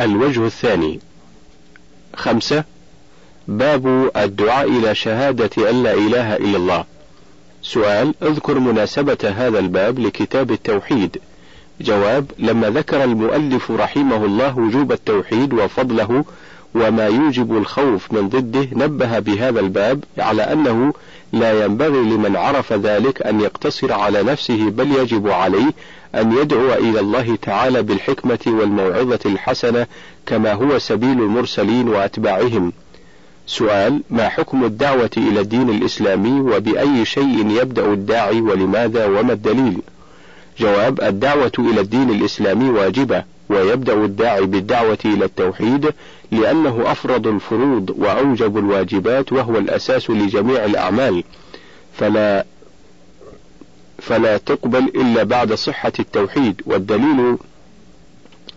الوجه الثاني. خمسة باب الدعاء إلى شهادة أن لا إله إلا الله. سؤال اذكر مناسبة هذا الباب لكتاب التوحيد. جواب لما ذكر المؤلف رحمه الله وجوب التوحيد وفضله وما يوجب الخوف من ضده نبه بهذا الباب على أنه لا ينبغي لمن عرف ذلك أن يقتصر على نفسه بل يجب عليه أن يدعو إلى الله تعالى بالحكمة والموعظة الحسنة كما هو سبيل المرسلين وأتباعهم. سؤال: ما حكم الدعوة إلى الدين الإسلامي وبأي شيء يبدأ الداعي ولماذا وما الدليل؟ جواب: الدعوة إلى الدين الإسلامي واجبة، ويبدأ الداعي بالدعوة إلى التوحيد لأنه أفرض الفروض وأوجب الواجبات وهو الأساس لجميع الأعمال، فلا فلا تقبل إلا بعد صحة التوحيد والدليل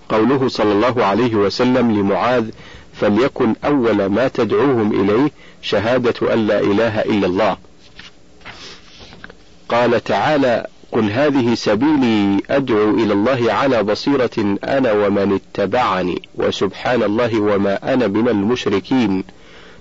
قوله صلى الله عليه وسلم لمعاذ فليكن أول ما تدعوهم إليه شهادة أن لا إله إلا الله. قال تعالى قل هذه سبيلي أدعو إلى الله على بصيرة أنا ومن اتبعني وسبحان الله وما أنا من المشركين.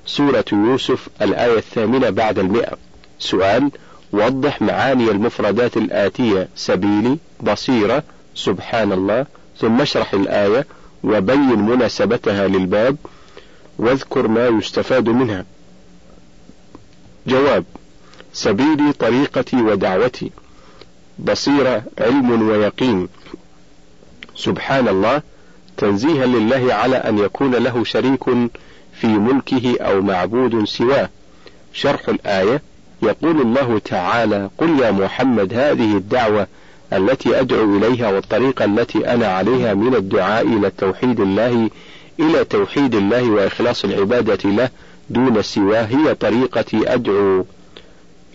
سورة يوسف الآية الثامنة بعد المئة. سؤال وضح معاني المفردات الآتية سبيلي بصيرة سبحان الله ثم اشرح الآية وبين مناسبتها للباب واذكر ما يستفاد منها. جواب سبيلي طريقتي ودعوتي. بصيرة علم ويقين. سبحان الله تنزيها لله على أن يكون له شريك في ملكه أو معبود سواه. شرح الآية يقول الله تعالى قل يا محمد هذه الدعوة التي أدعو إليها والطريقة التي أنا عليها من الدعاء إلى توحيد الله إلى توحيد الله وإخلاص العبادة له دون سواه هي طريقتي أدعو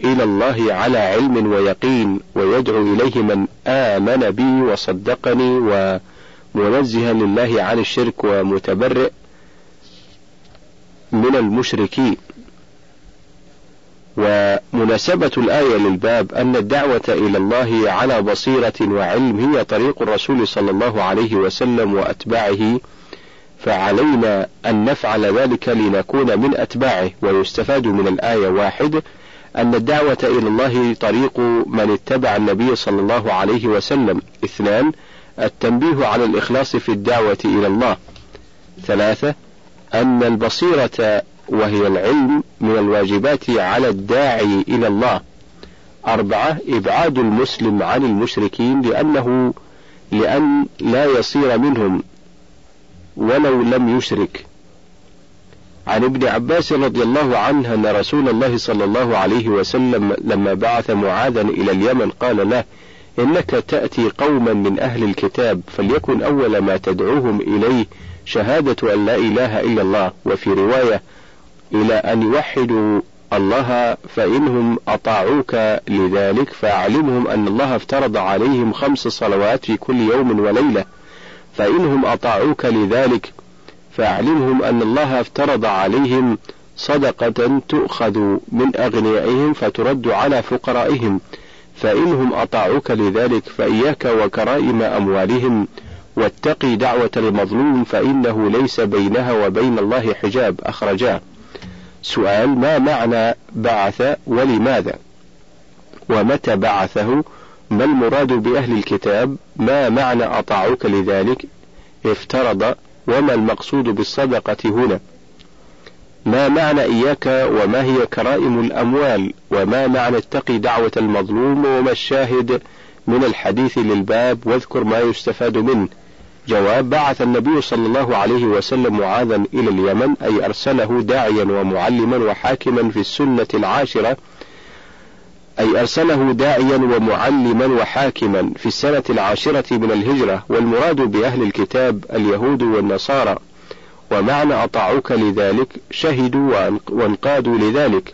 إلى الله على علم ويقين ويدعو إليه من آمن بي وصدقني ومنزها لله عن الشرك ومتبرئ من المشركين. ومناسبة الآية للباب أن الدعوة إلى الله على بصيرة وعلم هي طريق الرسول صلى الله عليه وسلم وأتباعه فعلينا أن نفعل ذلك لنكون من أتباعه. ويستفاد من الآية واحد أن الدعوة إلى الله طريق من اتبع النبي صلى الله عليه وسلم. اثنان التنبيه على الإخلاص في الدعوة إلى الله. ثلاثة أن البصيرة وهي العلم من الواجبات على الداعي إلى الله. أربعة إبعاد المسلم عن المشركين لأنه لأن لا يصير منهم ولو لم يشرك. عن ابن عباس رضي الله عنه أن رسول الله صلى الله عليه وسلم لما بعث معاذا إلى اليمن قال له إنك تأتي قوما من أهل الكتاب فليكن أول ما تدعوهم إليه شهادة أن لا إله إلا الله. وفي رواية إلى أن يوحدوا الله فإنهم أطاعوك لذلك فأعلمهم أن الله افترض عليهم خمس صلوات في كل يوم وليلة. فإنهم أطاعوك لذلك فأعلمهم أن الله افترض عليهم صدقة تؤخذ من أغنيائهم فترد على فقرائهم. فإنهم أطاعوك لذلك فإياك وكرائم أموالهم. واتقي دعوة المظلوم فإنه ليس بينها وبين الله حجاب. أخرجاه. سؤال ما معنى بعث ولماذا؟ ومتى بعثه؟ ما المراد بأهل الكتاب؟ ما معنى أطاعوك لذلك؟ افترض وما المقصود بالصدقة هنا؟ ما معنى إياك وما هي كرائم الأموال؟ وما معنى اتقي دعوة المظلوم وما الشاهد من الحديث للباب؟ واذكر ما يستفاد منه. جواب بعث النبي صلى الله عليه وسلم معاذا إلى اليمن أي أرسله داعيا ومعلما وحاكما في السنة العاشرة أي أرسله داعيا ومعلما وحاكما في السنة العاشرة من الهجرة والمراد بأهل الكتاب اليهود والنصارى. ومعنى أطاعوك لذلك شهدوا وانقادوا لذلك.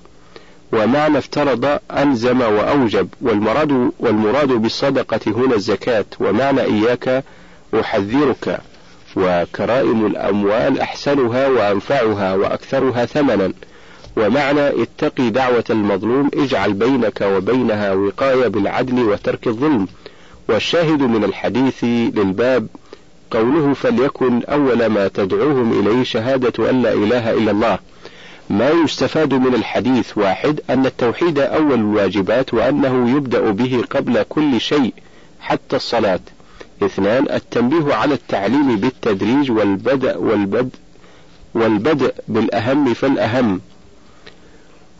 ومعنى افترض ألزم وأوجب. والمراد والمراد بالصدقة هنا الزكاة. ومعنى إياك أحذرك وكرائم الأموال أحسنها وأنفعها وأكثرها ثمنا. ومعنى اتقي دعوة المظلوم اجعل بينك وبينها وقاية بالعدل وترك الظلم. والشاهد من الحديث للباب قوله فليكن أول ما تدعوهم إليه شهادة أن لا إله إلا الله. ما يستفاد من الحديث واحد أن التوحيد أول الواجبات وأنه يبدأ به قبل كل شيء حتى الصلاة. اثنان التنبيه على التعليم بالتدريج والبدء والبدء والبدء بالأهم فالأهم.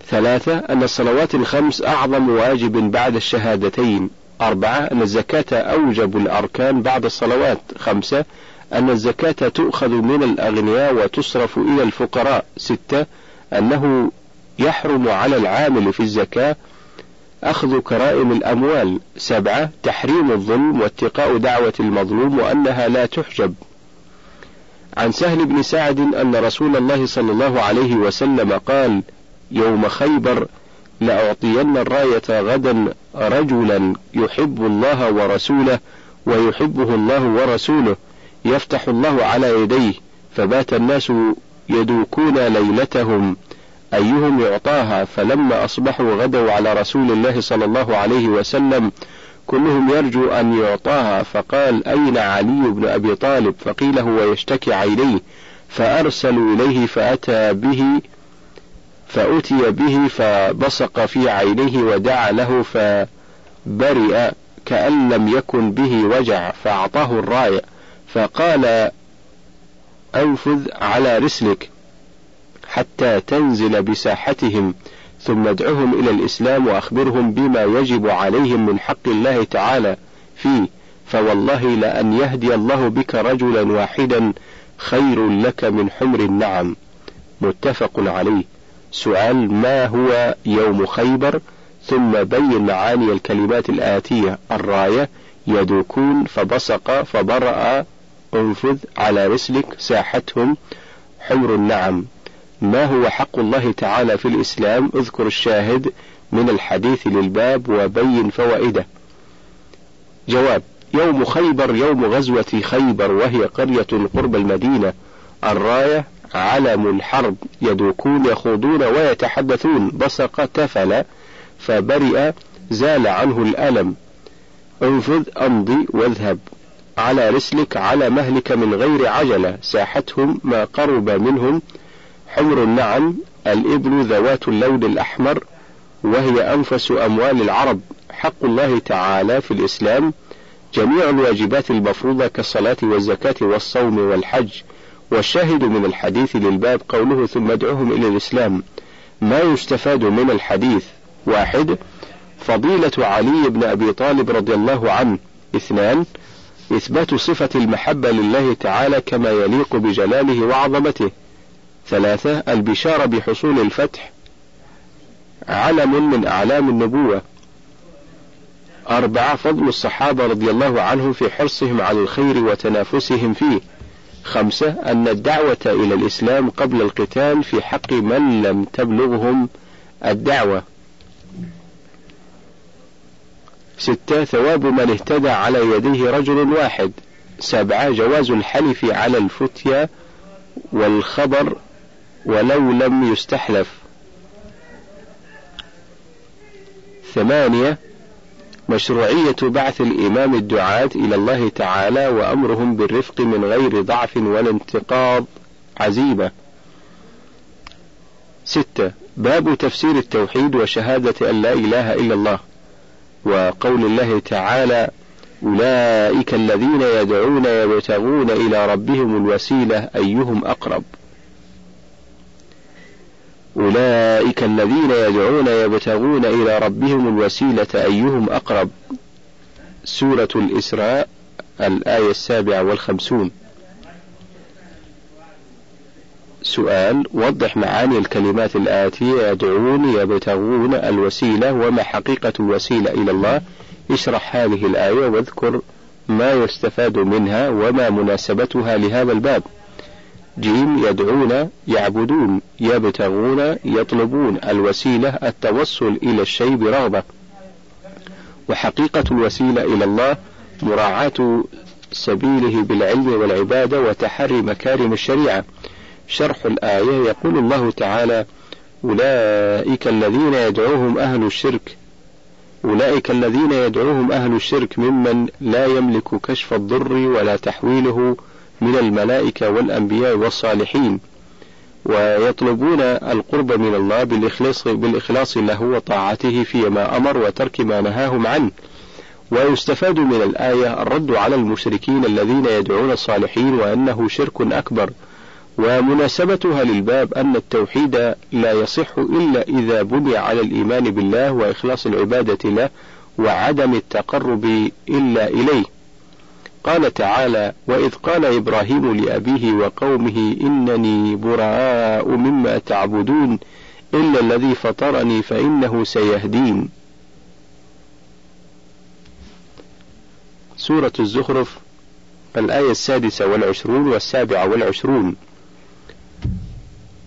ثلاثة أن الصلوات الخمس أعظم واجب بعد الشهادتين. أربعة أن الزكاة أوجب الأركان بعد الصلوات. خمسة أن الزكاة تؤخذ من الأغنياء وتصرف إلى الفقراء. ستة أنه يحرم على العامل في الزكاة أخذ كرائم الأموال. سبعة تحريم الظلم واتقاء دعوة المظلوم وأنها لا تحجب. عن سهل بن سعد أن رسول الله صلى الله عليه وسلم قال يوم خيبر لأعطين الراية غدا رجلا يحب الله ورسوله ويحبه الله ورسوله يفتح الله على يديه فبات الناس يدوكون ليلتهم. أيهم يعطاها فلما أصبحوا غدوا على رسول الله صلى الله عليه وسلم كلهم يرجو أن يعطاها فقال أين علي بن أبي طالب؟ فقيل هو يشتكي عينيه. فأرسلوا إليه فأتى به فأتي به فبصق في عينيه ودعا له فبرئ كأن لم يكن به وجع فأعطاه الراية فقال أنفذ على رسلك. حتى تنزل بساحتهم ثم ادعهم إلى الإسلام وأخبرهم بما يجب عليهم من حق الله تعالى فيه فوالله لأن يهدي الله بك رجلا واحدا خير لك من حمر النعم. متفق عليه. سؤال ما هو يوم خيبر؟ ثم بين معاني الكلمات الآتية الراية يدوكون فبصق فبرأ انفذ على رسلك ساحتهم حمر النعم. ما هو حق الله تعالى في الإسلام؟ اذكر الشاهد من الحديث للباب وبين فوائده. جواب يوم خيبر يوم غزوة خيبر وهي قرية قرب المدينة. الراية علم الحرب يدوكون يخوضون ويتحدثون. بصق تفل فبرئ زال عنه الألم. انفذ أمضي واذهب. على رسلك على مهلك من غير عجلة. ساحتهم ما قرب منهم حمر النعم الإبل ذوات اللون الأحمر وهي أنفس أموال العرب. حق الله تعالى في الإسلام جميع الواجبات المفروضة كالصلاة والزكاة والصوم والحج. والشاهد من الحديث للباب قوله ثم ادعوهم إلى الإسلام. ما يستفاد من الحديث؟ واحد فضيلة علي بن أبي طالب رضي الله عنه. اثنان إثبات صفة المحبة لله تعالى كما يليق بجلاله وعظمته. ثلاثة البشارة بحصول الفتح علم من أعلام النبوة. أربعة فضل الصحابة رضي الله عنهم في حرصهم على الخير وتنافسهم فيه. خمسة أن الدعوة إلى الإسلام قبل القتال في حق من لم تبلغهم الدعوة. ستة ثواب من اهتدى على يديه رجل واحد. سبعة جواز الحلف على الفتيا والخبر ولو لم يستحلف. ثمانية مشروعية بعث الإمام الدعاة إلى الله تعالى وأمرهم بالرفق من غير ضعف ولا انتقاض عزيمة. ستة باب تفسير التوحيد وشهادة أن لا إله إلا الله وقول الله تعالى أولئك الذين يدعون يبتغون إلى ربهم الوسيلة أيهم أقرب. أولئك الذين يدعون يبتغون إلى ربهم الوسيلة أيهم أقرب. سورة الإسراء الآية السابعة والخمسون. سؤال وضح معاني الكلمات الآتية يدعون يبتغون الوسيلة وما حقيقة الوسيلة إلى الله. اشرح هذه الآية واذكر ما يستفاد منها وما مناسبتها لهذا الباب. جيم يدعون يعبدون يبتغون يطلبون الوسيلة التوصل إلى الشيء برغبة وحقيقة الوسيلة إلى الله مراعاة سبيله بالعلم والعبادة وتحري مكارم الشريعة. شرح الآية يقول الله تعالى أولئك الذين يدعوهم أهل الشرك أولئك الذين يدعوهم أهل الشرك ممن لا يملك كشف الضر ولا تحويله من الملائكة والأنبياء والصالحين ويطلبون القرب من الله بالإخلاص, بالإخلاص له وطاعته فيما أمر وترك ما نهاهم عنه. ويستفاد من الآية الرد على المشركين الذين يدعون الصالحين وأنه شرك أكبر. ومناسبتها للباب أن التوحيد لا يصح إلا إذا بني على الإيمان بالله وإخلاص العبادة له وعدم التقرب إلا إليه. قال تعالى وإذ قال إبراهيم لأبيه وقومه إنني براء مما تعبدون إلا الذي فطرني فإنه سيهدين. سورة الزخرف الآية السادسة والعشرون والسابعة والعشرون.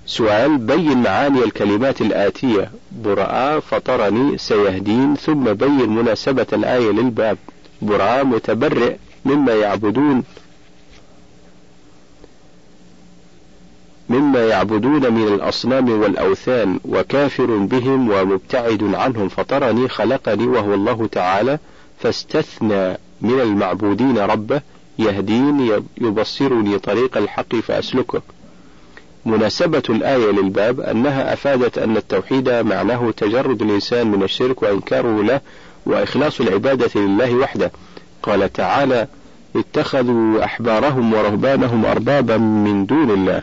سؤال بين معاني الكلمات الآتية براء فطرني سيهدين ثم بين مناسبة الآية للباب براء متبرئ مما يعبدون مما يعبدون من الأصنام والأوثان وكافر بهم ومبتعد عنهم. فطرني خلقني وهو الله تعالى فاستثنى من المعبودين ربه يهدين يبصرني طريق الحق فأسلكه. مناسبة الآية للباب أنها أفادت أن التوحيد معناه تجرد الإنسان من الشرك وإنكاره له وإخلاص العبادة لله وحده. قال تعالى اتخذوا أحبارهم ورهبانهم أربابا من دون الله.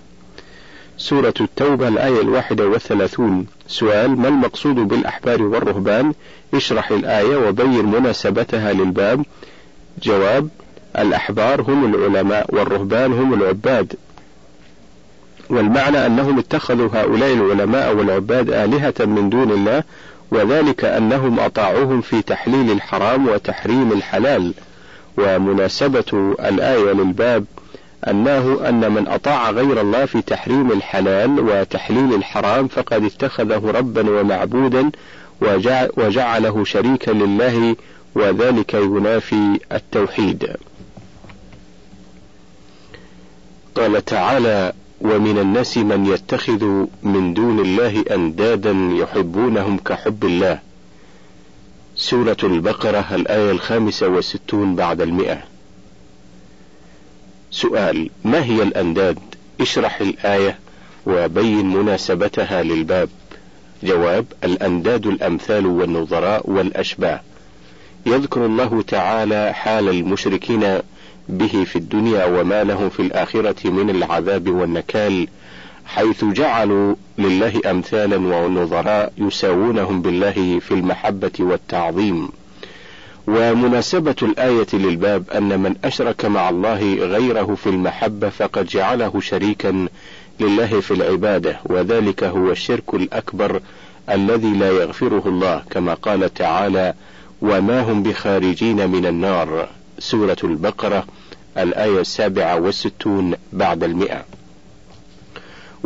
سورة التوبة الآية الواحدة والثلاثون. سؤال ما المقصود بالأحبار والرهبان؟ اشرح الآية وبين مناسبتها للباب. جواب الأحبار هم العلماء والرهبان هم العباد. والمعنى أنهم اتخذوا هؤلاء العلماء والعباد آلهة من دون الله وذلك أنهم أطاعوهم في تحليل الحرام وتحريم الحلال. ومناسبة الآية للباب أنه أن من أطاع غير الله في تحريم الحلال وتحليل الحرام فقد اتخذه ربا ومعبودا وجعله شريكا لله وذلك ينافي التوحيد. قال تعالى: ومن الناس من يتخذ من دون الله أندادا يحبونهم كحب الله سورة البقرة الآية الخامسة والستون بعد المئة. سؤال ما هي الأنداد؟ اشرح الآية وبين مناسبتها للباب. جواب الأنداد الأمثال والنظراء والأشباه يذكر الله تعالى حال المشركين به في الدنيا وما لهم في الآخرة من العذاب والنكال حيث جعلوا لله أمثالا ونظراء يساوونهم بالله في المحبة والتعظيم. ومناسبة الآية للباب أن من أشرك مع الله غيره في المحبة فقد جعله شريكا لله في العبادة وذلك هو الشرك الأكبر الذي لا يغفره الله كما قال تعالى وما هم بخارجين من النار سورة البقرة الآية السابعة والستون بعد المئة.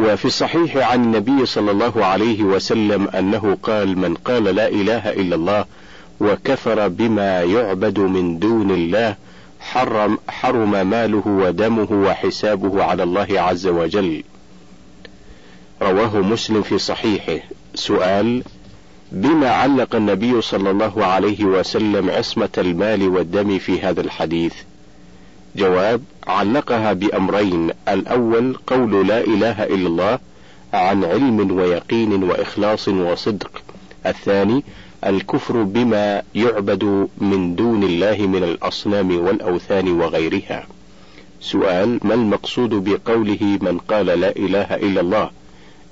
وفي الصحيح عن النبي صلى الله عليه وسلم أنه قال من قال لا إله إلا الله وكفر بما يعبد من دون الله حرم, حرم ماله ودمه وحسابه على الله عز وجل. رواه مسلم في صحيحه. سؤال بما علق النبي صلى الله عليه وسلم عصمة المال والدم في هذا الحديث؟ جواب علقها بأمرين. الأول قول لا إله إلا الله عن علم ويقين وإخلاص وصدق. الثاني الكفر بما يعبد من دون الله من الأصنام والأوثان وغيرها. سؤال ما المقصود بقوله من قال لا إله إلا الله؟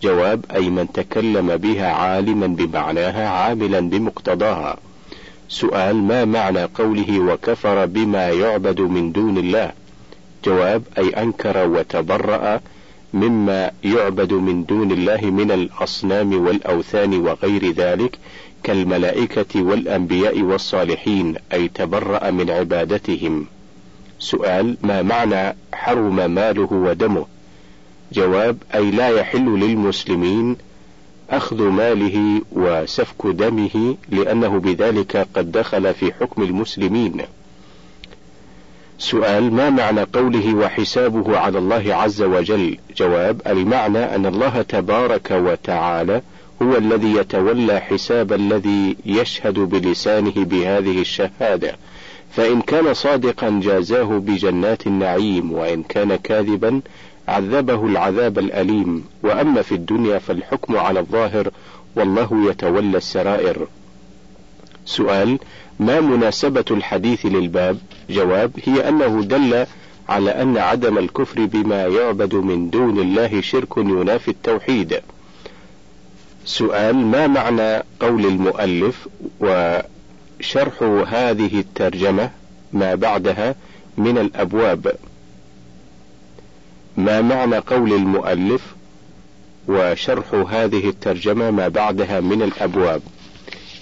جواب أي من تكلم بها عالما بمعناها عاملا بمقتضاها. سؤال ما معنى قوله وكفر بما يعبد من دون الله؟ جواب أي أنكر وتبرأ مما يعبد من دون الله من الأصنام والأوثان وغير ذلك كالملائكة والأنبياء والصالحين أي تبرأ من عبادتهم. سؤال ما معنى حرم ماله ودمه؟ جواب أي لا يحل للمسلمين أخذ ماله وسفك دمه لأنه بذلك قد دخل في حكم المسلمين. سؤال ما معنى قوله وحسابه على الله عز وجل؟ جواب المعنى أن الله تبارك وتعالى هو الذي يتولى حساب الذي يشهد بلسانه بهذه الشهادة فإن كان صادقا جازاه بجنات النعيم وإن كان كاذبا عذبه العذاب الأليم وأما في الدنيا فالحكم على الظاهر والله يتولى السرائر. سؤال ما مناسبة الحديث للباب؟ جواب هي أنه دل على أن عدم الكفر بما يعبد من دون الله شرك ينافي التوحيد. سؤال ما معنى قول المؤلف وشرح هذه الترجمة ما بعدها من الأبواب؟ ما معنى قول المؤلف وشرح هذه الترجمة ما بعدها من الأبواب؟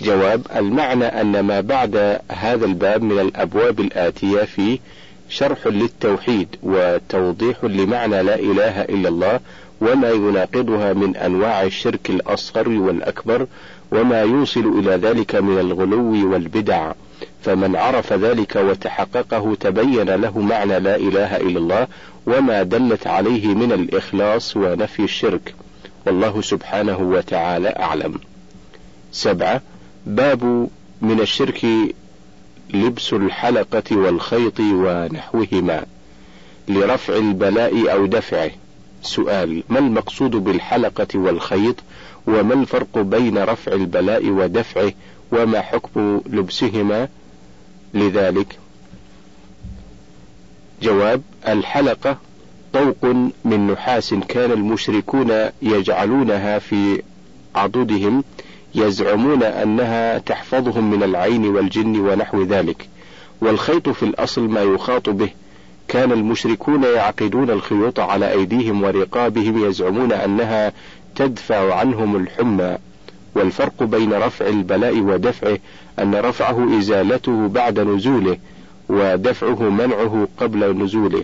جواب المعنى أن ما بعد هذا الباب من الأبواب الآتية فيه شرح للتوحيد وتوضيح لمعنى لا إله إلا الله وما يناقضها من أنواع الشرك الأصغر والأكبر وما يوصل إلى ذلك من الغلو والبدع. فمن عرف ذلك وتحققه تبين له معنى لا إله إلا الله وما دلت عليه من الإخلاص ونفي الشرك. والله سبحانه وتعالى أعلم. سبعة باب من الشرك لبس الحلقة والخيط ونحوهما لرفع البلاء أو دفعه. سؤال ما المقصود بالحلقة والخيط؟ وما الفرق بين رفع البلاء ودفعه؟ وما حكم لبسهما؟ لذلك جواب الحلقة طوق من نحاس كان المشركون يجعلونها في عضدهم يزعمون أنها تحفظهم من العين والجن ونحو ذلك. والخيط في الأصل ما يخاط به. كان المشركون يعقدون الخيوط على أيديهم ورقابهم يزعمون أنها تدفع عنهم الحمى. والفرق بين رفع البلاء ودفعه أن رفعه إزالته بعد نزوله ودفعه منعه قبل نزوله.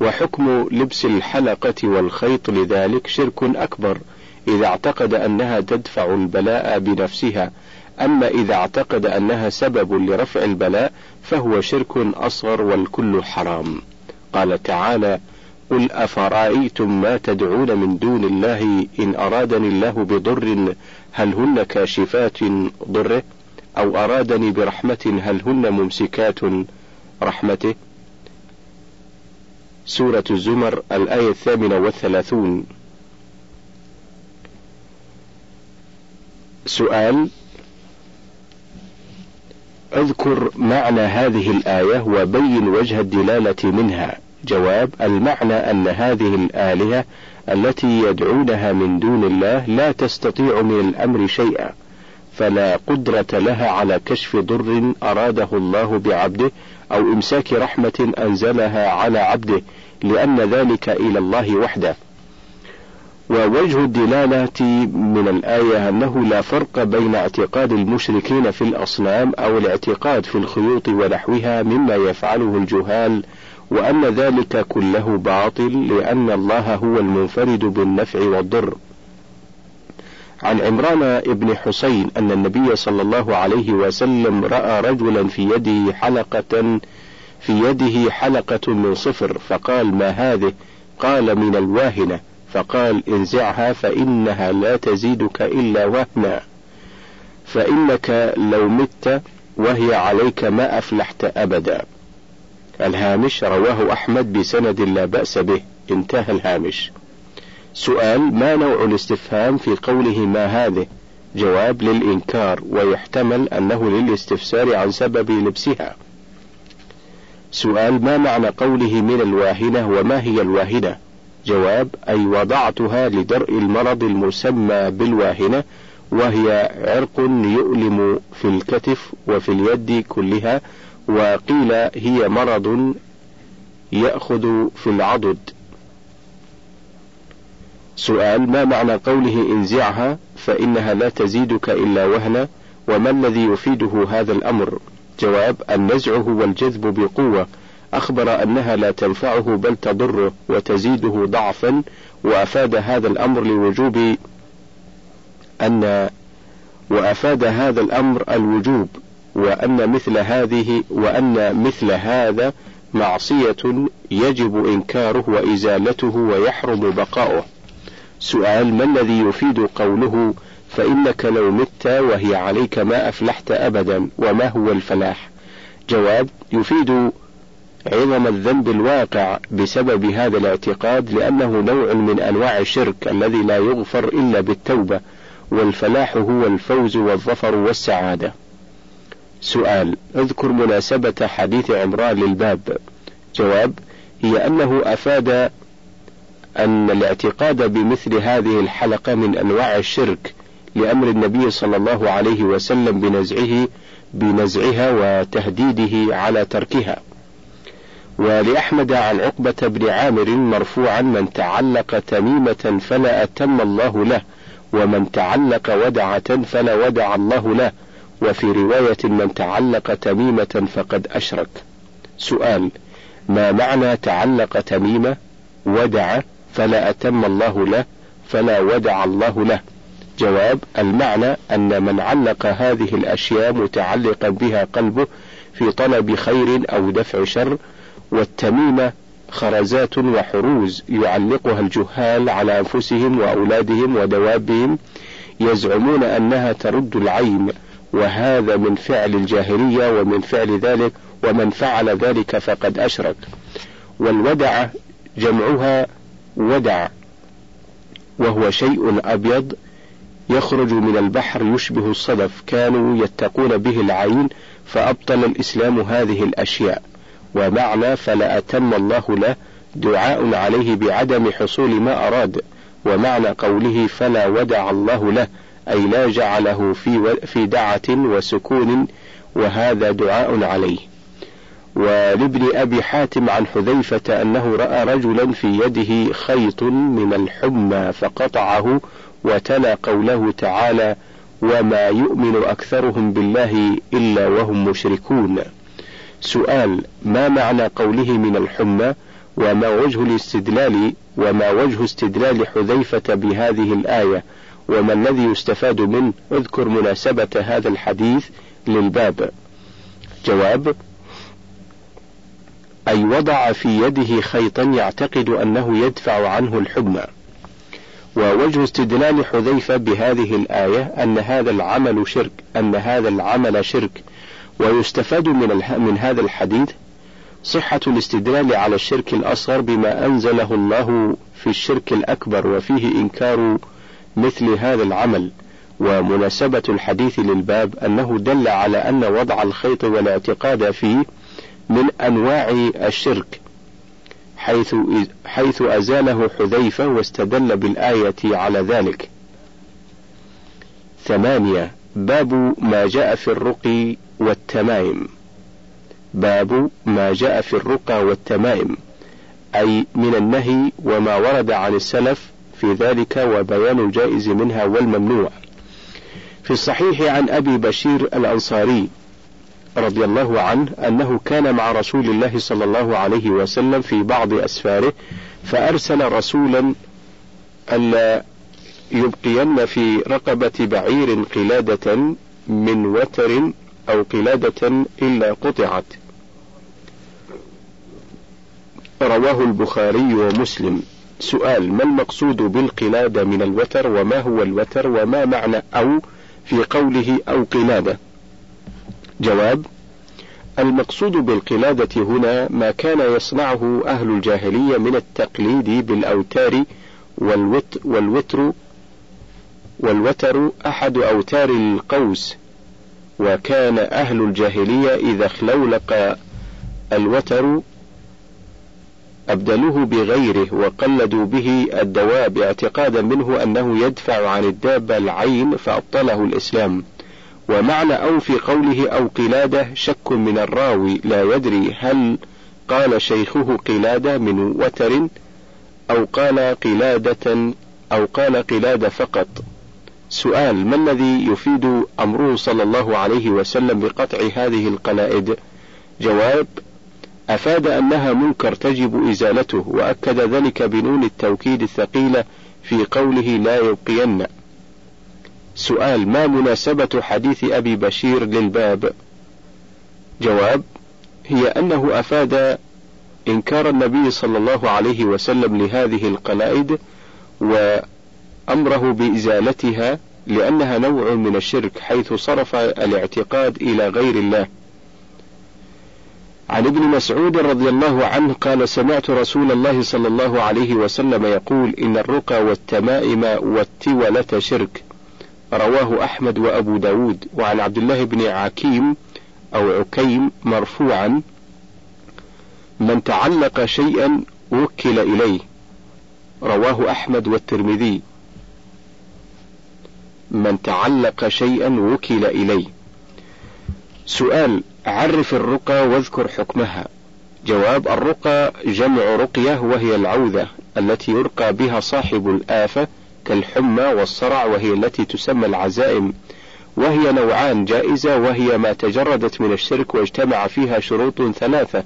وحكم لبس الحلقة والخيط لذلك شرك أكبر إذا اعتقد أنها تدفع البلاء بنفسها. أما إذا اعتقد أنها سبب لرفع البلاء فهو شرك أصغر والكل حرام. قال تعالى قل أفرأيتم ما تدعون من دون الله إن أرادني الله بضر هل هن كاشفات ضره؟ أو أرادني برحمة هل هن ممسكات رحمته؟ سورة الزمر الآية الثامنة والثلاثون. سؤال اذكر معنى هذه الآية وبين وجه الدلالة منها. جواب المعنى أن هذه الآلهة التي يدعونها من دون الله لا تستطيع من الأمر شيئا فلا قدرة لها على كشف ضر أراده الله بعبده أو إمساك رحمة أنزلها على عبده لأن ذلك إلى الله وحده ووجه الدلالة من الآية أنه لا فرق بين اعتقاد المشركين في الأصنام أو الاعتقاد في الخيوط ونحوها مما يفعله الجهال وأن ذلك كله باطل لأن الله هو المنفرد بالنفع والضر. عن عمران بن حسين أن النبي صلى الله عليه وسلم رأى رجلا في يده حلقة في يده حلقة من صفر فقال ما هذه؟ قال من الواهنة. فقال انزعها فإنها لا تزيدك إلا وهنا. فإنك لو مت وهي عليك ما أفلحت أبدا. الهامش رواه أحمد بسند لا بأس به. انتهى الهامش. سؤال ما نوع الاستفهام في قوله ما هذه؟ جواب للإنكار ويحتمل أنه للاستفسار عن سبب لبسها. سؤال ما معنى قوله من الواهنة وما هي الواهنة؟ جواب أي وضعتها لدرء المرض المسمى بالواهنة وهي عرق يؤلم في الكتف وفي اليد كلها وقيل هي مرض يأخذ في العضد. سؤال ما معنى قوله انزعها فإنها لا تزيدك إلا وهنا وما الذي يفيده هذا الأمر جواب النزع هو الجذب بقوة أخبر أنها لا تنفعه بل تضره وتزيده ضعفا وأفاد هذا الأمر لوجوب أن وأفاد هذا الأمر الوجوب وأن مثل هذه وأن مثل هذا معصية يجب إنكاره وإزالته ويحرم بقاؤه. سؤال ما الذي يفيد قوله فإنك لو مت وهي عليك ما أفلحت أبدا وما هو الفلاح؟ جواب يفيد عظم الذنب الواقع بسبب هذا الاعتقاد لأنه نوع من أنواع الشرك الذي لا يغفر إلا بالتوبة والفلاح هو الفوز والظفر والسعادة. سؤال اذكر مناسبة حديث عمران للباب. جواب هي أنه أفاد أن الاعتقاد بمثل هذه الحلقة من أنواع الشرك لأمر النبي صلى الله عليه وسلم بنزعه بنزعها وتهديده على تركها. ولأحمد عن عقبة بن عامر مرفوعا من تعلق تميمة فلا أتم الله له ومن تعلق ودعة فلا ودع الله له وفي رواية من تعلق تميمة فقد أشرك سؤال ما معنى تعلق تميمة ودع فلا أتم الله له فلا ودع الله له. جواب المعنى أن من علق هذه الأشياء متعلقا بها قلبه في طلب خير أو دفع شر والتميمة خرزات وحروز يعلقها الجهال على أنفسهم وأولادهم ودوابهم يزعمون أنها ترد العين وهذا من فعل الجاهلية ومن فعل ذلك ومن فعل ذلك فقد أشرك. والودع جمعها ودع وهو شيء أبيض يخرج من البحر يشبه الصدف كانوا يتقون به العين فأبطل الإسلام هذه الأشياء. ومعنى فلا أتم الله له دعاء عليه بعدم حصول ما أراد. ومعنى قوله فلا ودع الله له أي لا جعله في في دعة وسكون وهذا دعاء عليه. ولابن أبي حاتم عن حذيفة أنه رأى رجلا في يده خيط من الحمى فقطعه وتلا قوله تعالى وما يؤمن أكثرهم بالله إلا وهم مشركون. سؤال ما معنى قوله من الحمى؟ وما وجه الاستدلال؟ وما وجه استدلال حذيفة بهذه الآية؟ وما الذي يستفاد منه؟ اذكر مناسبة هذا الحديث للباب. جواب أي وضع في يده خيطا يعتقد أنه يدفع عنه الحمى ووجه استدلال حذيفة بهذه الآية أن هذا العمل شرك أن هذا العمل شرك ويستفاد من من هذا الحديث صحة الاستدلال على الشرك الأصغر بما أنزله الله في الشرك الأكبر وفيه إنكار مثل هذا العمل. ومناسبة الحديث للباب أنه دل على أن وضع الخيط والاعتقاد فيه من أنواع الشرك حيث حيث أزاله حذيفة واستدل بالآية على ذلك. ثمانية باب ما جاء في الرقي والتمائم. باب ما جاء في الرقى والتمائم أي من النهي وما ورد عن السلف في ذلك وبيان الجائز منها والممنوع. في الصحيح عن أبي بشير الأنصاري رضي الله عنه أنه كان مع رسول الله صلى الله عليه وسلم في بعض أسفاره فأرسل رسولا ألا يبقين في رقبة بعير قلادة من وتر أو قلادة إلا قطعت. رواه البخاري ومسلم. سؤال ما المقصود بالقلادة من الوتر؟ وما هو الوتر؟ وما معنى أو في قوله أو قلادة؟ جواب المقصود بالقلادة هنا ما كان يصنعه أهل الجاهلية من التقليد بالأوتار والوت والوتر والوتر أحد أوتار القوس وكان أهل الجاهلية إذا اخلولق الوتر أبدلوه بغيره وقلدوا به الدواب اعتقادا منه أنه يدفع عن الدابة العين فأبطله الإسلام. ومعنى أو في قوله أو قلادة شك من الراوي لا يدري هل قال شيخه قلادة من وتر أو قال قلادة أو قال قلادة فقط. سؤال ما الذي يفيد أمره صلى الله عليه وسلم بقطع هذه القلائد؟ جواب أفاد أنها منكر تجب إزالته وأكد ذلك بنون التوكيد الثقيلة في قوله لا يبقين. سؤال ما مناسبة حديث أبي بشير للباب؟ جواب: هي أنه أفاد إنكار النبي صلى الله عليه وسلم لهذه القلائد أمره بإزالتها لأنها نوع من الشرك حيث صرف الاعتقاد إلى غير الله. عن ابن مسعود رضي الله عنه قال سمعت رسول الله صلى الله عليه وسلم يقول إن الرقى والتمائم والتولة شرك رواه أحمد وأبو داود وعن عبد الله بن عكيم أو عكيم مرفوعا من تعلق شيئا وكل إليه. رواه أحمد والترمذي. من تعلق شيئا وكل إليه. سؤال عرف الرقى واذكر حكمها. جواب الرقى جمع رقية وهي العوذة التي يرقى بها صاحب الآفة كالحمى والصرع وهي التي تسمى العزائم. وهي نوعان جائزة وهي ما تجردت من الشرك واجتمع فيها شروط ثلاثة.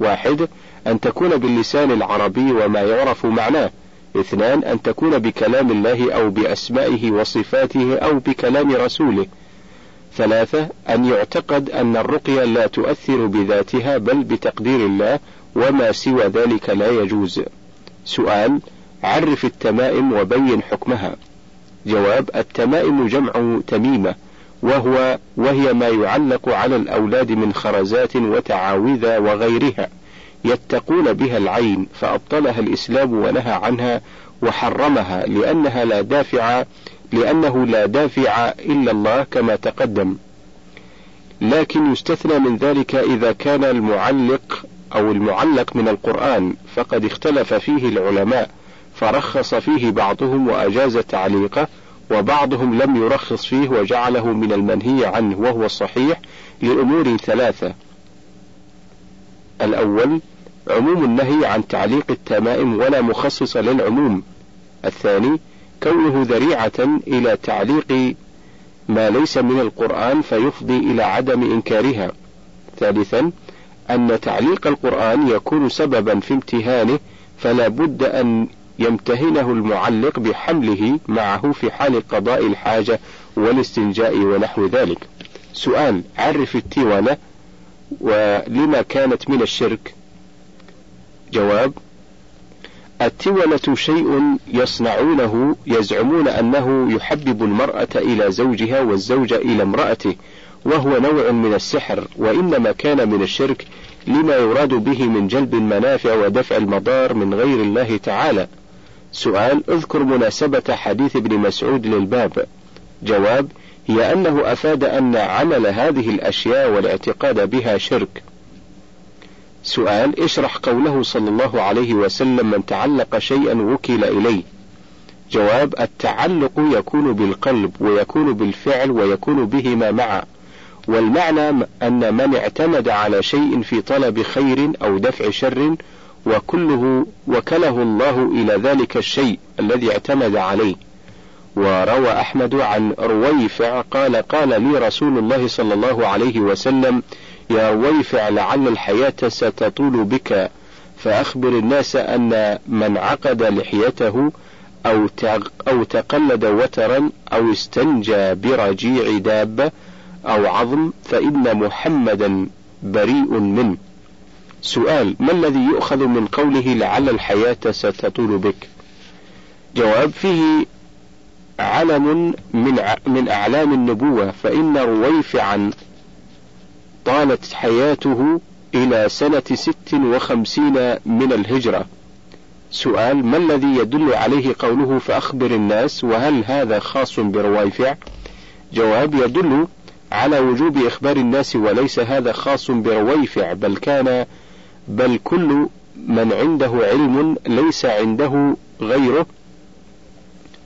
واحد أن تكون باللسان العربي وما يعرف معناه. اثنان أن تكون بكلام الله أو بأسمائه وصفاته أو بكلام رسوله. ثلاثة أن يعتقد أن الرقية لا تؤثر بذاتها بل بتقدير الله وما سوى ذلك لا يجوز. سؤال عرف التمائم وبين حكمها. جواب التمائم جمع تميمة وهو وهي ما يعلق على الأولاد من خرزات وتعاوذ وغيرها يتقون بها العين فأبطلها الإسلام ونهى عنها وحرمها لأنها لا دافع لأنه لا دافع إلا الله كما تقدم. لكن يستثنى من ذلك إذا كان المعلق أو المعلق من القرآن فقد اختلف فيه العلماء فرخص فيه بعضهم وأجاز تعليقه وبعضهم لم يرخص فيه وجعله من المنهي عنه وهو الصحيح لأمور ثلاثة. الأول عموم النهي عن تعليق التمائم ولا مخصص للعموم. الثاني كونه ذريعة إلى تعليق ما ليس من القرآن فيفضي إلى عدم إنكارها. ثالثا أن تعليق القرآن يكون سببا في امتهانه فلا بد أن يمتهنه المعلق بحمله معه في حال قضاء الحاجة والاستنجاء ونحو ذلك. سؤال عرف التيوانة ولما كانت من الشرك؟ جواب التولة شيء يصنعونه يزعمون أنه يحبب المرأة إلى زوجها والزوج إلى امرأته وهو نوع من السحر وإنما كان من الشرك لما يراد به من جلب المنافع ودفع المضار من غير الله تعالى سؤال اذكر مناسبة حديث ابن مسعود للباب. جواب هي أنه أفاد أن عمل هذه الأشياء والاعتقاد بها شرك. سؤال اشرح قوله صلى الله عليه وسلم من تعلق شيئا وكل إليه. جواب التعلق يكون بالقلب ويكون بالفعل ويكون بهما معا. والمعنى أن من اعتمد على شيء في طلب خير أو دفع شر وكله وكله الله إلى ذلك الشيء الذي اعتمد عليه وروى أحمد عن رويفع قال قال لي رسول الله صلى الله عليه وسلم يا رويفع لعل الحياة ستطول بك فأخبر الناس أن من عقد لحيته أو أو تقلد وترا أو استنجى برجيع دابة أو عظم فإن محمدا بريء منه. سؤال: ما الذي يؤخذ من قوله لعل الحياة ستطول بك؟ جواب فيه علم من من أعلام النبوة فإن رويفعا طالت حياته إلى سنة ست وخمسين من الهجرة سؤال ما الذي يدل عليه قوله فأخبر الناس وهل هذا خاص برويفع جواب يدل على وجوب إخبار الناس وليس هذا خاص برويفع بل كان بل كل من عنده علم ليس عنده غيره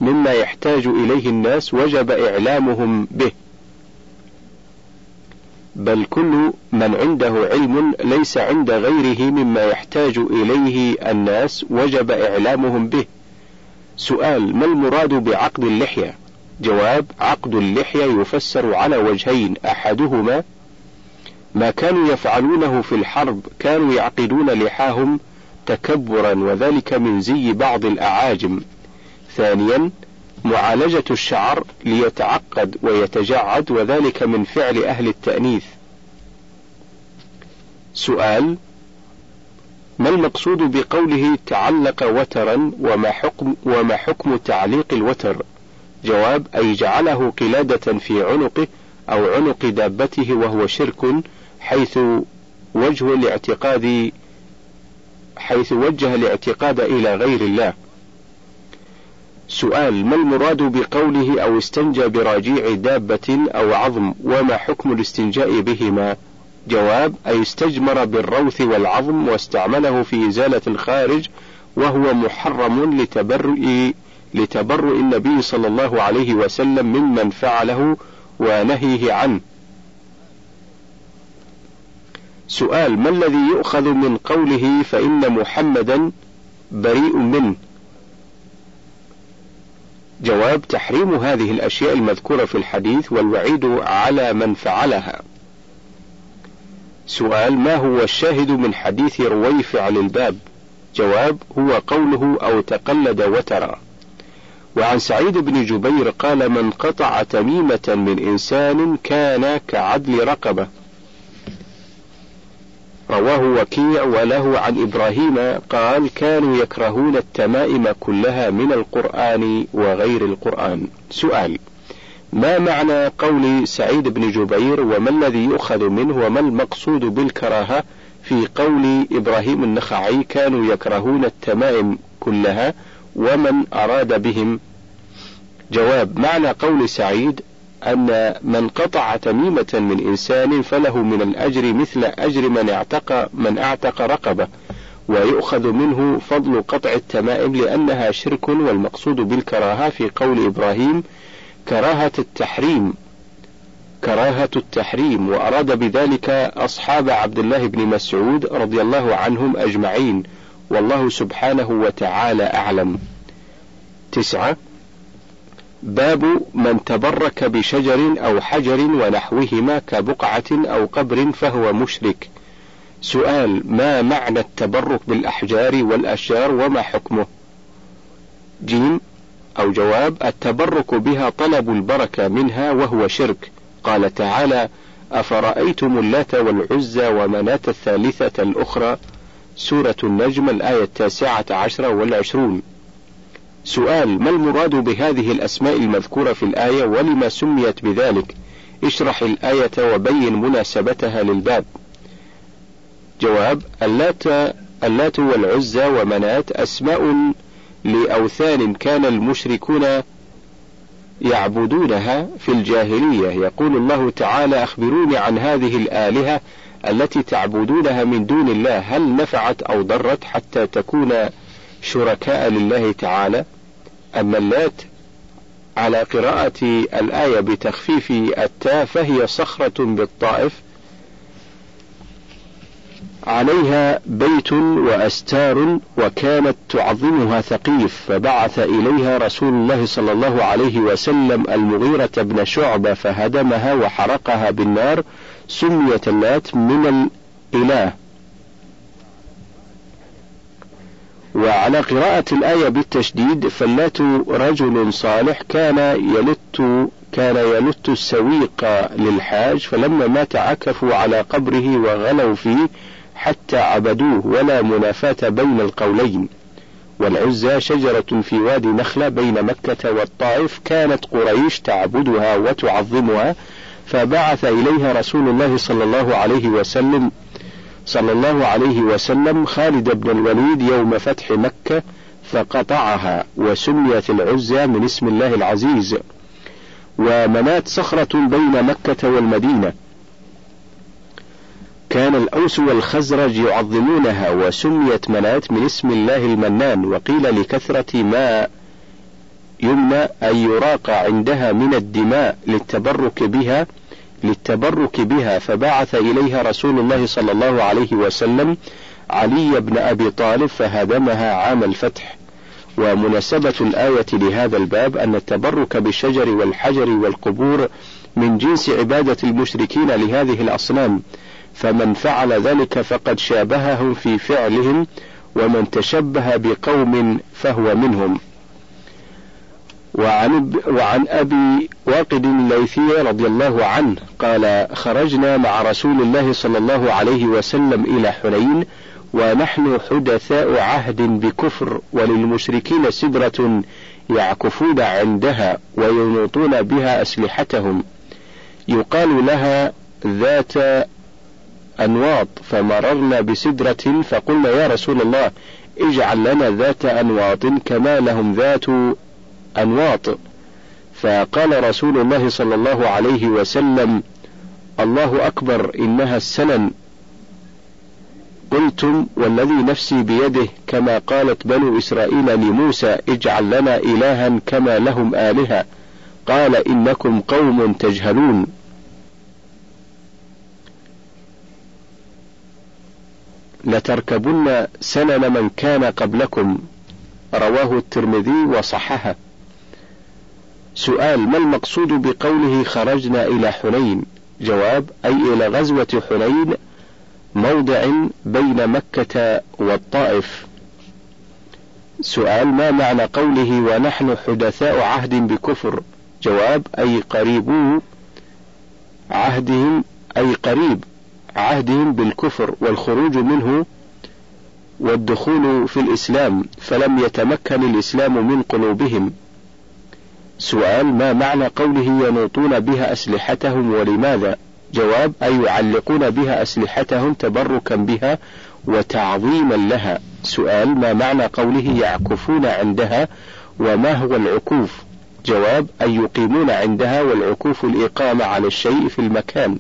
مما يحتاج إليه الناس وجب إعلامهم به بل كل من عنده علم ليس عند غيره مما يحتاج إليه الناس وجب إعلامهم به. سؤال: ما المراد بعقد اللحية؟ جواب: عقد اللحية يفسر على وجهين، أحدهما ما كانوا يفعلونه في الحرب كانوا يعقدون لحاهم تكبرا وذلك من زي بعض الأعاجم. ثانيا معالجة الشعر ليتعقد ويتجعد وذلك من فعل أهل التأنيث. سؤال ما المقصود بقوله تعلق وترا وما حكم وما حكم تعليق الوتر؟ جواب أي جعله قلادة في عنقه أو عنق دابته وهو شرك حيث وجه الاعتقاد حيث وجه الاعتقاد إلى غير الله. سؤال ما المراد بقوله أو استنجى براجيع دابة أو عظم وما حكم الاستنجاء بهما؟ جواب أي استجمر بالروث والعظم واستعمله في إزالة الخارج وهو محرم لتبرئ لتبرؤ النبي صلى الله عليه وسلم ممن فعله ونهيه عنه. سؤال ما الذي يؤخذ من قوله فإن محمدا بريء منه؟ جواب تحريم هذه الأشياء المذكورة في الحديث والوعيد على من فعلها. سؤال ما هو الشاهد من حديث رويفع للباب؟ جواب هو قوله أو تقلد وترى. وعن سعيد بن جبير قال من قطع تميمة من إنسان كان كعدل رقبة رواه وكيع وله عن إبراهيم قال كانوا يكرهون التمائم كلها من القرآن وغير القرآن. سؤال ما معنى قول سعيد بن جبير وما الذي يؤخذ منه وما المقصود بالكراهة في قول إبراهيم النخعي كانوا يكرهون التمائم كلها ومن أراد بهم؟ جواب معنى قول سعيد أن من قطع تميمة من إنسان فله من الأجر مثل أجر من اعتق من اعتق رقبة ويؤخذ منه فضل قطع التمائم لأنها شرك والمقصود بالكراهة في قول إبراهيم كراهة التحريم كراهة التحريم وأراد بذلك أصحاب عبد الله بن مسعود رضي الله عنهم أجمعين والله سبحانه وتعالى أعلم. تسعة باب من تبرك بشجر أو حجر ونحوهما كبقعة أو قبر فهو مشرك. سؤال ما معنى التبرك بالأحجار والأشجار وما حكمه؟ جيم أو جواب التبرك بها طلب البركة منها وهو شرك. قال تعالى: أفرأيتم اللات والعزى ومناة الثالثة الأخرى سورة النجم الآية التاسعة عشرة والعشرون سؤال ما المراد بهذه الأسماء المذكورة في الآية ولما سميت بذلك؟ اشرح الآية وبين مناسبتها للباب. جواب اللات اللات والعزى ومنات أسماء لأوثان كان المشركون يعبدونها في الجاهلية. يقول الله تعالى أخبروني عن هذه الآلهة التي تعبدونها من دون الله. هل نفعت أو ضرت حتى تكون شركاء لله تعالى؟ أما اللات على قراءة الآية بتخفيف التاء فهي صخرة بالطائف عليها بيت وأستار وكانت تعظمها ثقيف فبعث إليها رسول الله صلى الله عليه وسلم المغيرة بن شعبة فهدمها وحرقها بالنار سميت اللات من الإله. وعلى قراءة الآية بالتشديد فلات رجل صالح كان يلت كان يلت السويق للحاج فلما مات عكفوا على قبره وغلوا فيه حتى عبدوه ولا منافاة بين القولين. والعزى شجرة في وادي نخلة بين مكة والطائف كانت قريش تعبدها وتعظمها فبعث إليها رسول الله صلى الله عليه وسلم صلى الله عليه وسلم خالد بن الوليد يوم فتح مكة فقطعها وسميت العزى من اسم الله العزيز. ومنات صخرة بين مكة والمدينة. كان الأوس والخزرج يعظمونها وسميت منات من اسم الله المنان وقيل لكثرة ما يمنى أن يراق عندها من الدماء للتبرك بها للتبرك بها فبعث إليها رسول الله صلى الله عليه وسلم علي بن أبي طالب فهدمها عام الفتح. ومناسبة الآية لهذا الباب أن التبرك بالشجر والحجر والقبور من جنس عبادة المشركين لهذه الأصنام. فمن فعل ذلك فقد شابههم في فعلهم ومن تشبه بقوم فهو منهم. وعن, وعن أبي واقد الليثي رضي الله عنه قال خرجنا مع رسول الله صلى الله عليه وسلم إلى حنين ونحن حدثاء عهد بكفر وللمشركين سدرة يعكفون عندها وينوطون بها أسلحتهم. يقال لها ذات أنواط فمررنا بسدرة فقلنا يا رسول الله اجعل لنا ذات أنواط كما لهم ذات أنواط. فقال رسول الله صلى الله عليه وسلم الله أكبر إنها السنن. قلتم والذي نفسي بيده كما قالت بنو إسرائيل لموسى اجعل لنا إلها كما لهم آلهة. قال إنكم قوم تجهلون. لتركبن سنن من كان قبلكم رواه الترمذي وصححه. سؤال ما المقصود بقوله خرجنا إلى حنين؟ جواب أي إلى غزوة حنين موضع بين مكة والطائف. سؤال ما معنى قوله ونحن حدثاء عهد بكفر؟ جواب أي قريبو عهدهم أي قريب عهدهم بالكفر والخروج منه والدخول في الإسلام فلم يتمكن الإسلام من قلوبهم. سؤال ما معنى قوله ينوطون بها أسلحتهم ولماذا؟ جواب أي يعلقون بها أسلحتهم تبركا بها وتعظيما لها. سؤال ما معنى قوله يعكفون عندها وما هو العكوف؟ جواب أي يقيمون عندها والعكوف الإقامة على الشيء في المكان.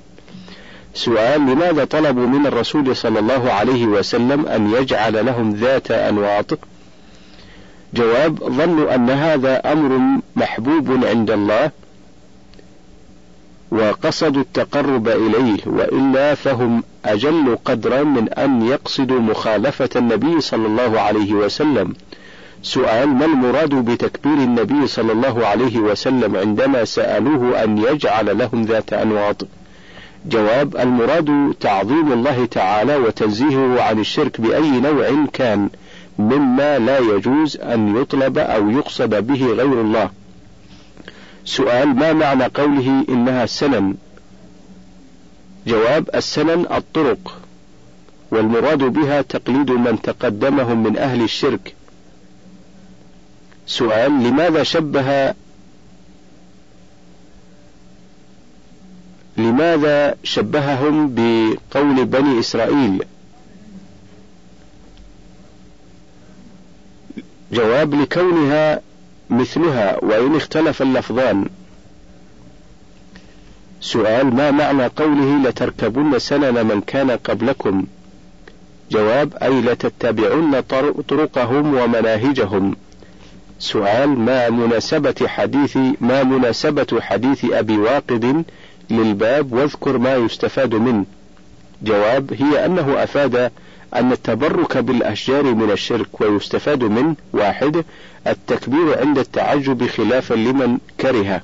سؤال لماذا طلبوا من الرسول صلى الله عليه وسلم أن يجعل لهم ذات أنواط؟ جواب ظنوا أن هذا أمر محبوب عند الله وقصدوا التقرب إليه وإلا فهم أجل قدرا من أن يقصدوا مخالفة النبي صلى الله عليه وسلم. سؤال ما المراد بتكبير النبي صلى الله عليه وسلم عندما سألوه أن يجعل لهم ذات أنواط؟ جواب المراد تعظيم الله تعالى وتنزيهه عن الشرك بأي نوع كان. مما لا يجوز أن يطلب أو يقصد به غير الله. سؤال ما معنى قوله إنها سنن؟ جواب السنن الطرق والمراد بها تقليد من تقدمهم من أهل الشرك. سؤال لماذا شبه لماذا شبههم بقول بني إسرائيل؟ جواب لكونها مثلها وإن اختلف اللفظان. سؤال ما معنى قوله لتركبن سنن من كان قبلكم جواب أي لتتبعن طرقهم ومناهجهم. سؤال ما مناسبة حديث ما مناسبة حديث أبي واقد للباب؟ واذكر ما يستفاد منه. جواب هي أنه أفاد أن التبرك بالأشجار من الشرك ويستفاد منه واحد التكبير عند التعجب خلافا لمن كره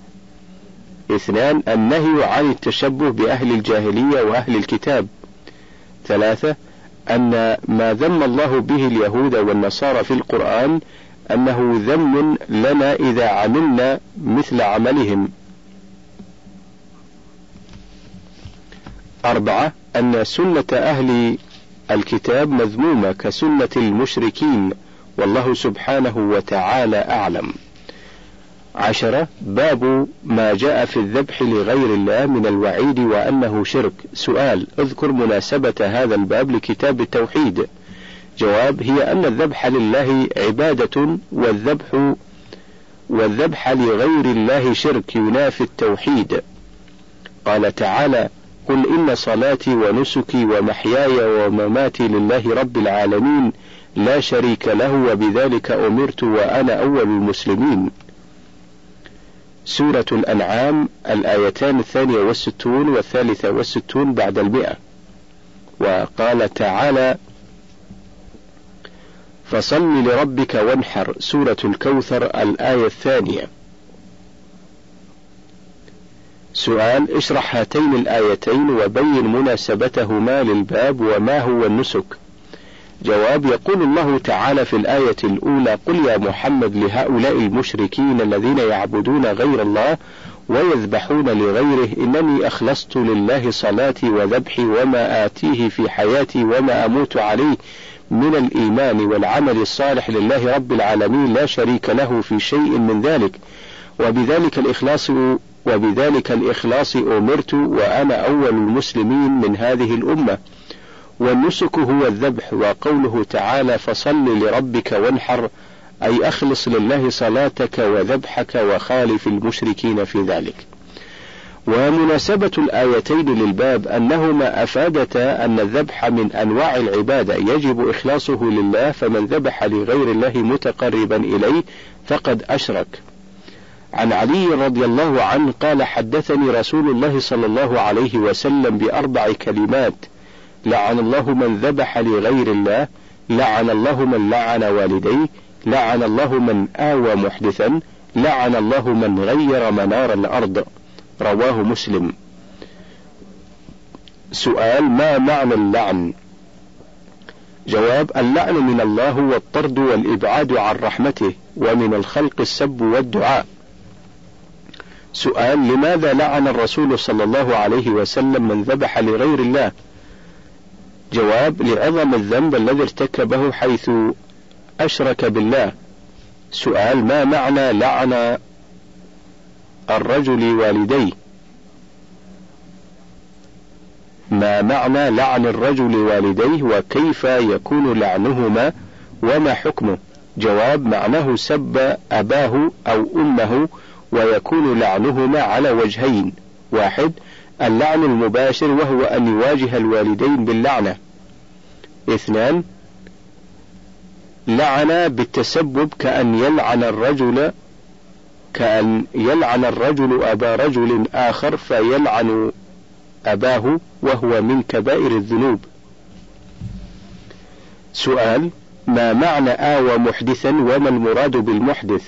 اثنان النهي عن التشبه بأهل الجاهلية وأهل الكتاب. ثلاثة أن ما ذم الله به اليهود والنصارى في القرآن أنه ذم لنا إذا عملنا مثل عملهم. أربعة أن سنة أهل الكتاب مذمومة كسنة المشركين والله سبحانه وتعالى أعلم. عشرة باب ما جاء في الذبح لغير الله من الوعيد وأنه شرك. سؤال اذكر مناسبة هذا الباب لكتاب التوحيد. جواب هي أن الذبح لله عبادة والذبح والذبح لغير الله شرك ينافي التوحيد. قال تعالى قل إن صلاتي ونسكي ومحياي ومماتي لله رب العالمين لا شريك له وبذلك أمرت وأنا أول المسلمين. سورة الأنعام الآيتان الثانية والستون والثالثة والستون بعد المئة. وقال تعالى: فصل لربك وانحر سورة الكوثر الآية الثانية. سؤال اشرح هاتين الآيتين وبين مناسبتهما للباب وما هو النسك. جواب يقول الله تعالى في الآية الأولى قل يا محمد لهؤلاء المشركين الذين يعبدون غير الله ويذبحون لغيره إنني أخلصت لله صلاتي وذبحي وما آتيه في حياتي وما أموت عليه من الإيمان والعمل الصالح لله رب العالمين لا شريك له في شيء من ذلك وبذلك الإخلاص وبذلك الإخلاص أمرت وأنا أول المسلمين من هذه الأمة. والنسك هو الذبح وقوله تعالى فصل لربك وانحر أي أخلص لله صلاتك وذبحك وخالف المشركين في ذلك. ومناسبة الآيتين للباب أنهما أفادتا أن الذبح من أنواع العبادة. يجب إخلاصه لله فمن ذبح لغير الله متقربا إليه فقد أشرك. عن علي رضي الله عنه قال حدثني رسول الله صلى الله عليه وسلم بأربع كلمات. لعن الله من ذبح لغير الله لعن الله من لعن والديه لعن الله من آوى محدثا لعن الله من غير منار الأرض. رواه مسلم. سؤال ما معنى اللعن؟ جواب اللعن من الله هو الطرد والإبعاد عن رحمته ومن الخلق السب والدعاء. سؤال لماذا لعن الرسول صلى الله عليه وسلم من ذبح لغير الله؟ جواب لعظم الذنب الذي ارتكبه حيث أشرك بالله. سؤال ما معنى لعن الرجل والديه؟ ما معنى لعن الرجل والديه وكيف يكون لعنهما وما حكمه؟ جواب معناه سب أباه أو أمه ويكون لعنهما على وجهين واحد اللعن المباشر وهو أن يواجه الوالدين باللعنة اثنان لعن بالتسبب كأن يلعن الرجل كأن يلعن الرجل أبا رجل آخر فيلعن أباه وهو من كبائر الذنوب. سؤال: ما معنى آوى محدثا وما المراد بالمحدث؟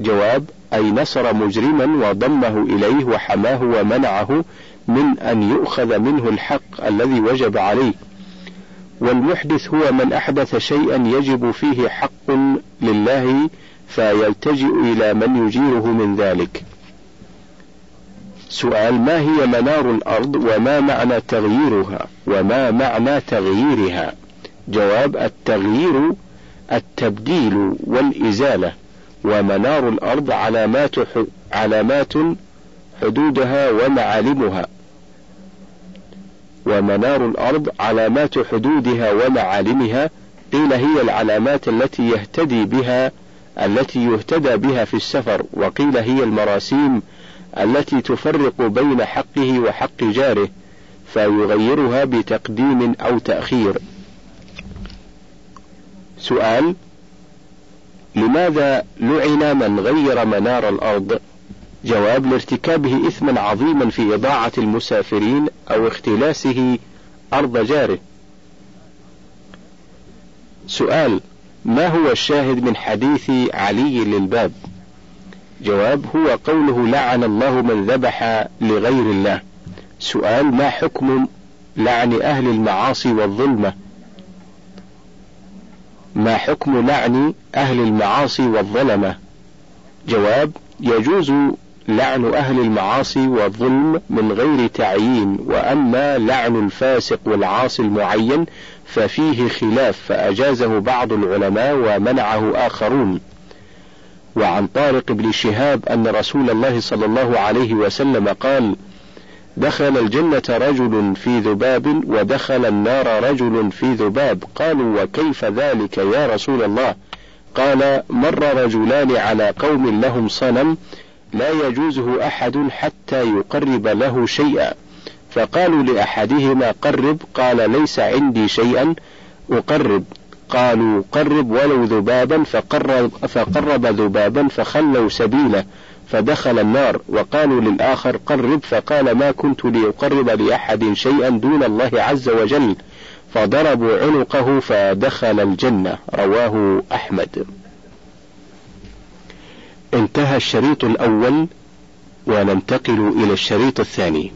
جواب: أي نصر مجرما وضمه إليه وحماه ومنعه من أن يؤخذ منه الحق الذي وجب عليه. والمحدث هو من أحدث شيئا يجب فيه حق لله فيلتجئ إلى من يجيره من ذلك. سؤال ما هي منار الأرض وما معنى تغييرها وما معنى تغييرها جواب التغيير التبديل والإزالة ومنار الأرض علامات علامات حدودها ومعالمها. ومنار الأرض علامات حدودها ومعالمها. قيل هي العلامات التي يهتدي بها التي يهتدى بها في السفر. وقيل هي المراسيم التي تفرق بين حقه وحق جاره فيغيرها بتقديم أو تأخير. سؤال: لماذا لعن من غير منار الأرض؟ جواب لارتكابه إثما عظيما في إضاعة المسافرين أو اختلاسه أرض جاره. سؤال: ما هو الشاهد من حديث علي للباب؟ جواب هو قوله لعن الله من ذبح لغير الله سؤال ما حكم لعن أهل المعاصي والظلمة ما حكم لعن أهل المعاصي والظلمة؟ جواب يجوز لعن أهل المعاصي والظلم من غير تعيين وأما لعن الفاسق والعاصي المعين ففيه خلاف فأجازه بعض العلماء ومنعه آخرون. وعن طارق بن شهاب أن رسول الله صلى الله عليه وسلم قال: دخل الجنة رجل في ذباب ودخل النار رجل في ذباب، قالوا وكيف ذلك يا رسول الله؟ قال: مر رجلان على قوم لهم صنم لا يجوزه أحد حتى يقرب له شيئا، فقالوا لأحدهما قرب، قال ليس عندي شيئا أقرب، قالوا قرب ولو ذبابا. فقرب, فقرب ذبابا فخلوا سبيله. فدخل النار وقالوا للآخر قرب فقال ما كنت لأقرب لأحد شيئا دون الله عز وجل فضربوا عنقه فدخل الجنة. رواه أحمد. انتهى الشريط الأول وننتقل إلى الشريط الثاني.